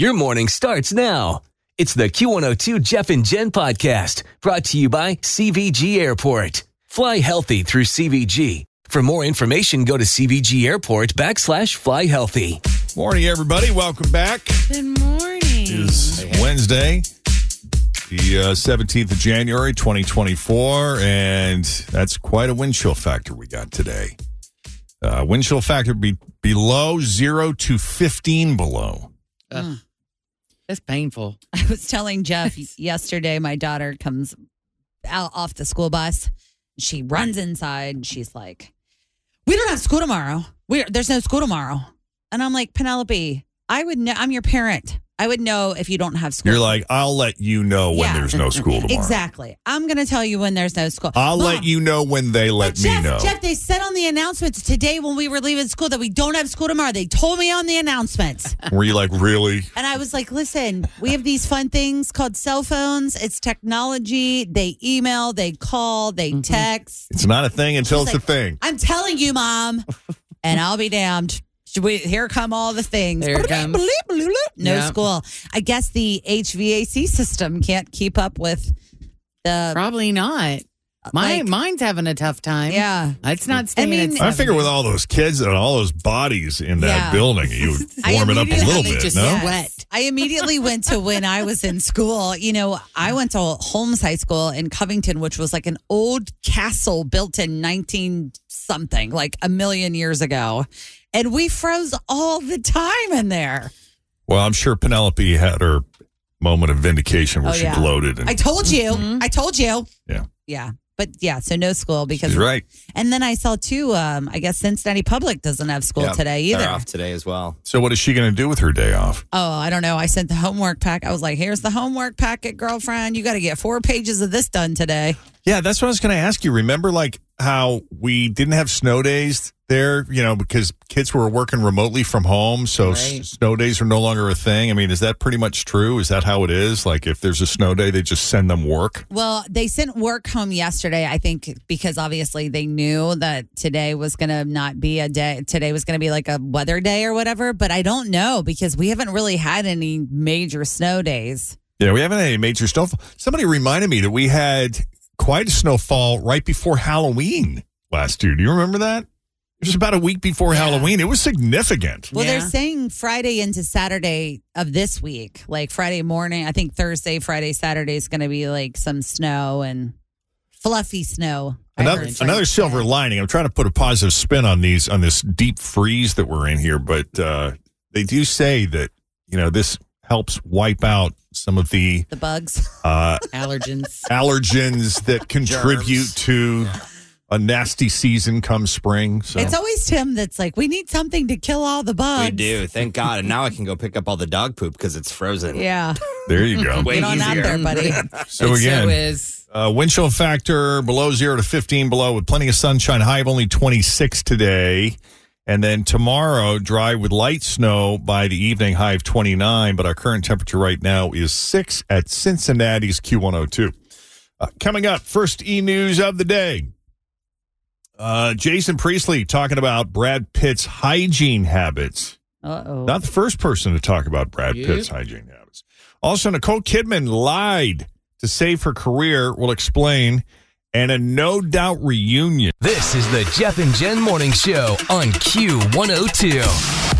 Your morning starts now. It's the Q102 Jeff and Jen podcast brought to you by CVG Airport. Fly healthy through CVG. For more information, go to CVG Airport backslash fly healthy. Morning, everybody. Welcome back. Good morning. It is Wednesday, the uh, 17th of January, 2024, and that's quite a wind chill factor we got today. Uh, wind chill factor be below zero to 15 below. Ugh. That's painful. I was telling Jeff yesterday, my daughter comes out off the school bus. She runs inside. And she's like, "We don't have school tomorrow. We there's no school tomorrow." And I'm like, Penelope, I would know. I'm your parent. I would know if you don't have school. You're like, I'll let you know when Yeah. there's no school tomorrow. exactly. I'm going to tell you when there's no school. I'll Mom, let you know when they let but me Jeff, know. Jeff, they said on the announcements today when we were leaving school that we don't have school tomorrow. They told me on the announcements. Were you like, really? And I was like, listen, we have these fun things called cell phones. It's technology. They email, they call, they Mm-hmm. text. It's not a thing until She's it's a thing. I'm telling you, mom. and I'll be damned. Should we, here come all the things. There it comes. No Yeah. school. I guess the HVAC system can't keep up with the. Probably not. Uh, My Like- mine's having a tough time. Yeah. It's not staying. I, mean- I figure with all those kids and all those bodies in that Yeah. building, you would I warm it up a immediately little bit, just no? Yes. Sweat. I immediately went to when I was in school. You know, I went to Holmes High School in Covington, which was like an old castle built in 19 something, like a million years ago. And we froze all the time in there. Well, I'm sure Penelope had her moment of vindication where Oh, she yeah. gloated. And I told you. Mm-hmm. I told you. Yeah. Yeah. But yeah, so no school because she's right. And then I saw too. Um, I guess Cincinnati Public doesn't have school Yeah, today they're either. off today as well. So what is she going to do with her day off? Oh, I don't know. I sent the homework pack. I was like, "Here's the homework packet, girlfriend. You got to get four pages of this done today." Yeah, that's what I was going to ask you. Remember, like how we didn't have snow days there, you know, because kids were working remotely from home, so s- snow days are no longer a thing. I mean, is that pretty much true? Is that how it is? Like, if there's a snow day, they just send them work. Well, they sent work home yesterday. I think because obviously they knew that today was going to not be a day. Today was going to be like a weather day or whatever. But I don't know because we haven't really had any major snow days. Yeah, we haven't had any major snowfall. Somebody reminded me that we had quite a snowfall right before Halloween last year. Do you remember that? It was about a week before Halloween. It was significant. Well, they're saying Friday into Saturday of this week, like Friday morning. I think Thursday, Friday, Saturday is going to be like some snow and fluffy snow. Another another silver lining. I'm trying to put a positive spin on these on this deep freeze that we're in here, but uh, they do say that you know this helps wipe out some of the the bugs. uh, allergens. allergens that contribute Germs. to a nasty season come spring. So It's always Tim that's like, we need something to kill all the bugs. We do, thank God. And now I can go pick up all the dog poop because it's frozen. Yeah. there you go. Way Get on out easier. there, buddy. So It again, is. Uh, wind chill factor below zero to 15 below with plenty of sunshine. High of only 26 today. And then tomorrow, dry with light snow by the evening, high of 29. But our current temperature right now is 6 at Cincinnati's Q102. Uh, coming up, first e news of the day. Uh, Jason Priestley talking about Brad Pitt's hygiene habits. Uh oh. Not the first person to talk about Brad Yep. Pitt's hygiene habits. Also, Nicole Kidman lied to save her career. We'll explain. And a no doubt reunion. This is the Jeff and Jen Morning Show on Q102.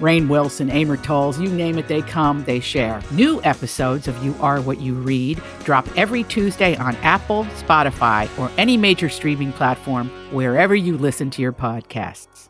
Rainn Wilson, Amor Towles, you name it, they come, they share. New episodes of You Are What You Read drop every Tuesday on Apple, Spotify, or any major streaming platform wherever you listen to your podcasts.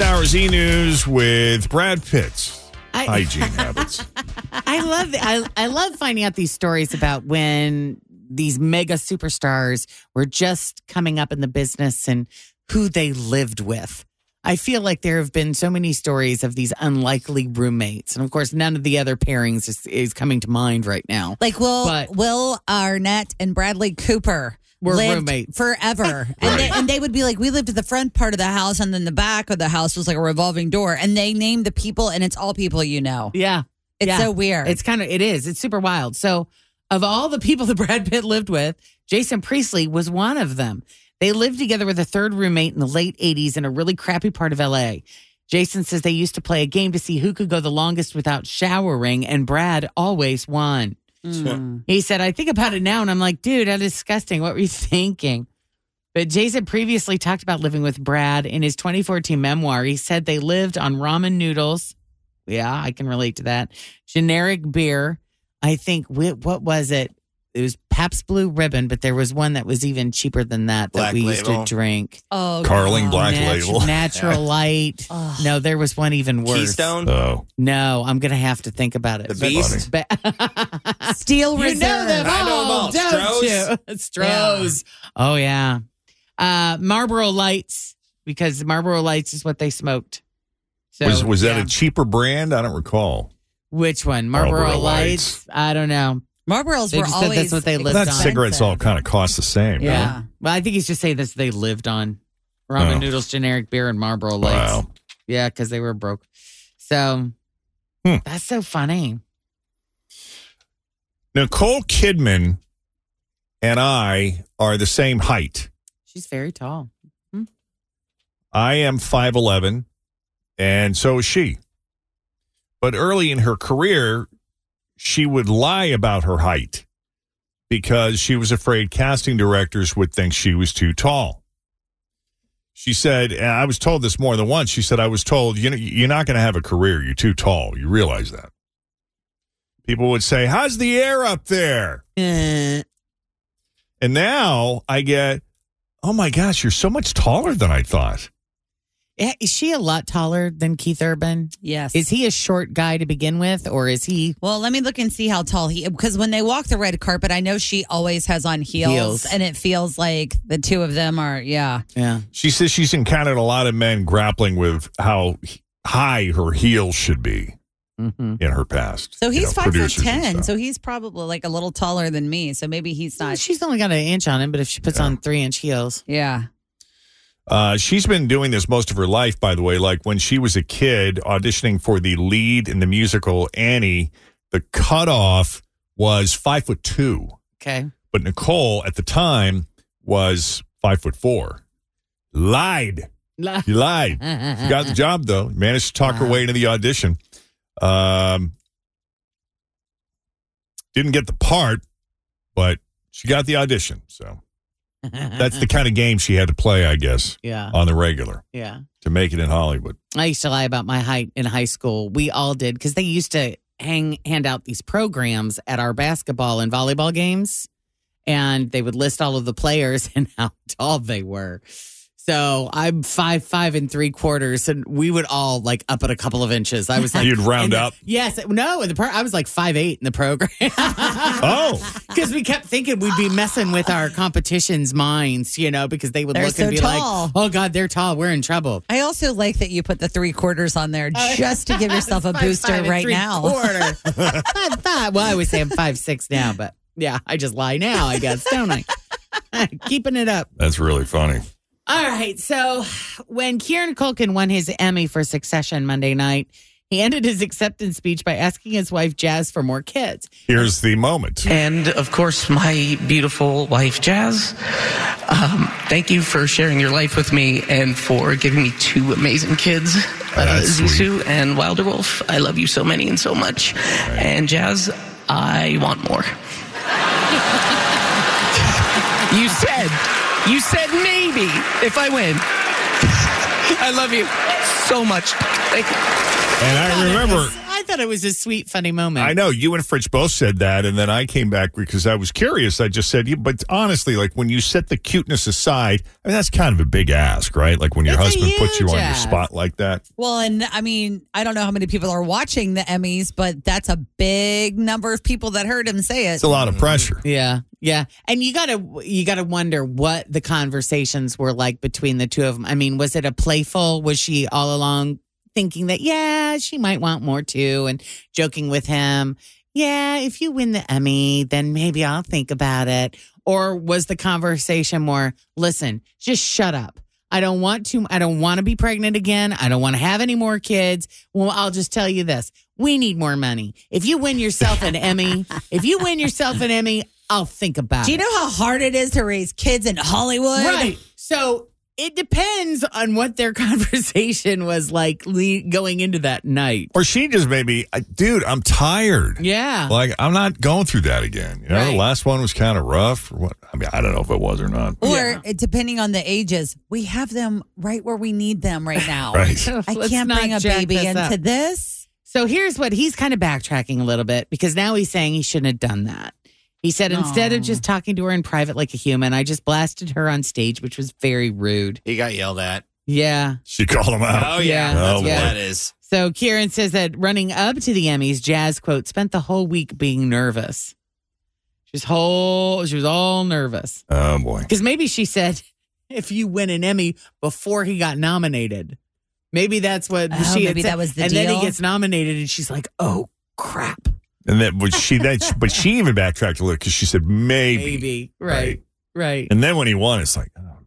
Our Z News with Brad Pitts. I- Hygiene habits. I love I I love finding out these stories about when these mega superstars were just coming up in the business and who they lived with. I feel like there have been so many stories of these unlikely roommates, and of course, none of the other pairings is, is coming to mind right now. Like Will But- Will Arnett and Bradley Cooper Were roommates. forever, and, they, and they would be like, we lived at the front part of the house, and then the back of the house was like a revolving door, and they named the people, and it's all people you know. Yeah, It's Yeah. so weird. It's kind of it is. It's super wild. So, of all the people that Brad Pitt lived with, Jason Priestley was one of them. They lived together with a third roommate in the late 80s in a really crappy part of LA. Jason says they used to play a game to see who could go the longest without showering, and Brad always won. Mm. He said, I think about it now, and I'm like, dude, how disgusting. What were you thinking? But Jason previously talked about living with Brad in his 2014 memoir. He said they lived on ramen noodles. Yeah, I can relate to that. Generic beer. I think, what was it? It was Pabst Blue Ribbon, but there was one that was even cheaper than that that Black we used to drink. Oh, Carling God. Black Natu- Label. Natural Light. Ugh. No, there was one even worse. Keystone. Oh, No, I'm going to have to think about it. The But- Beast? but- Steel You Reserve. know them I know them all. don't Stroh's. you? Stroh's. Oh yeah. Uh, Marlboro Lights because Marlboro Lights is what they smoked. So, was was that yeah. a cheaper brand? I don't recall. which one? Marlboro, Marlboro Lights? I don't know. Marlboros They were just said always that's what they lived That on. cigarettes all kind of cost the same. Yeah. huh? Well, I think he's just saying this. They lived on ramen Oh. noodles, generic beer, and Marlboro Lights. Wow. Yeah, because they were broke. So Hmm. that's so funny. Nicole Kidman and I are the same height. She's very tall. I am 5'11, and so is she. But early in her career, she would lie about her height because she was afraid casting directors would think she was too tall. She said, and I was told this more than once. She said, I was told, you know, you're not going to have a career. You're too tall. You realize that. People would say, How's the air up there? Eh. And now I get, Oh my gosh, you're so much taller than I thought. Eh, Is she a lot taller than Keith Urban? Yes. Is he a short guy to begin with, or is he? Well, let me look and see how tall he because when they walk the red carpet, I know she always has on heels, Heels. and it feels like the two of them are yeah. Yeah. She says she's encountered a lot of men grappling with how high her heels should be hmm in her past. So You he's know, five foot producers and ten, stuff. so he's probably like a little taller than me. So maybe he's not. She's only got an inch on him, but if she puts Yeah. on three inch heels, yeah. Uh, she's been doing this most of her life, by the way. Like when she was a kid auditioning for the lead in the musical Annie, the cutoff was five foot two. okay. But Nicole at the time was five foot four. Lied. you lied. She got the job though. Managed to talk her way into the audition. Um, didn't get the part, but she got the audition. So that's the kind of game she had to play, I guess, yeah, on the regular yeah. to make it in Hollywood. I used to lie about my height in high school. We all did because they used to hang hand out these programs at our basketball and volleyball games, and they would list all of the players and how tall they were. So I'm five five and three quarters, and we would all like up at a couple of inches. I was like, You'd round the- up? Yes, no. In the pro- I was like five eight in the program. Oh, Because we kept thinking we'd be messing with our competition's minds, you know, because they would They're look and be tall. like, "Oh God, they're tall. We're in trouble." I also like that you put the three quarters on there oh, just to give yourself a Five, booster five and right three now. Quarter. Five, five. Well, I would say I'm five six now, but yeah, I just lie now. I guess, don't I? Keeping it up. that's really funny. All right. So when Kieran Culkin won his Emmy for Succession Monday night, he ended his acceptance speech by asking his wife Jazz for more kids. Here's the moment. And of course, my beautiful wife, Jazz. Um, thank you for sharing your life with me and for giving me two amazing kids, uh, Zisu and Wilder Wolf. I love you so many and so much. And Jazz, I want more. you said, you said maybe if I win. I love you so much. Thank you. And I remember. I thought it was a sweet, funny moment. I know you and Fritz both said that, and then I came back because I was curious. I just said, "Yeah, but honestly, like when you set the cuteness aside, I mean that's kind of a big ask, right? Like when your That's husband puts you huge on your spot like that. Well, and I mean, I don't know how many people are watching the Emmys, but that's a big number of people that heard him say it. It's a lot of pressure. Yeah, yeah, and you gotta you gotta wonder what the conversations were like between the two of them. I mean, was it a playful? Was she all along thinking that yeah, she might want more too, and joking with him? Yeah, if you win the Emmy, then maybe I'll think about it. Or was the conversation more? Listen, just shut up. I don't want to. I don't want to be pregnant again. I don't want to have any more kids. Well, I'll just tell you this: we need more money. If you win yourself an Emmy, if you win yourself an Emmy, I'll think about it. Do you know how hard it is to raise kids in Hollywood? Right. So it depends on what their conversation was like le- going into that night. Or she just maybe, dude, I'm tired. Yeah. Like I'm not going through that again. You know, Right. the last one was kind of rough. Or what? I mean, I don't know if it was or not. Or it- depending on the ages, we have them right where we need them right now. Right. I can't bring a baby this into up. this. So here's what he's kind of backtracking a little bit because now he's saying he shouldn't have done that. He said instead of just talking to her in private like a human, I just blasted her on stage, which was very rude. He got yelled at. Yeah. She called him out. Oh, yeah. Yeah. That's Oh, what boy. that is. So Kieran says that running up to the Emmys, Jazz quote spent the whole week being nervous. She was whole she was all nervous. Oh boy. Because maybe she said if you win an Emmy before he got nominated. Maybe that's what Oh, she had maybe said. that was the and then he deal? gets nominated and she's like, oh crap. And then, but she that, but she even backtracked a little because she said maybe. Maybe. Right. Right. And then when he won, it's like, oh,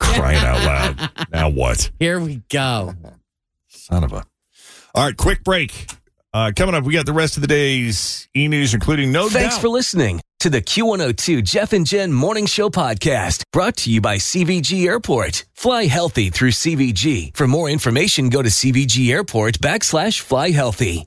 crying out loud. Now what? Here we go. Son of a. All right, quick break. Uh, coming up, we got the rest of the day's e news, including no Thanks doubt. for listening to the Q102 Jeff and Jen Morning Show podcast brought to you by CVG Airport. Fly healthy through CVG. For more information, go to CVG Airport backslash fly healthy.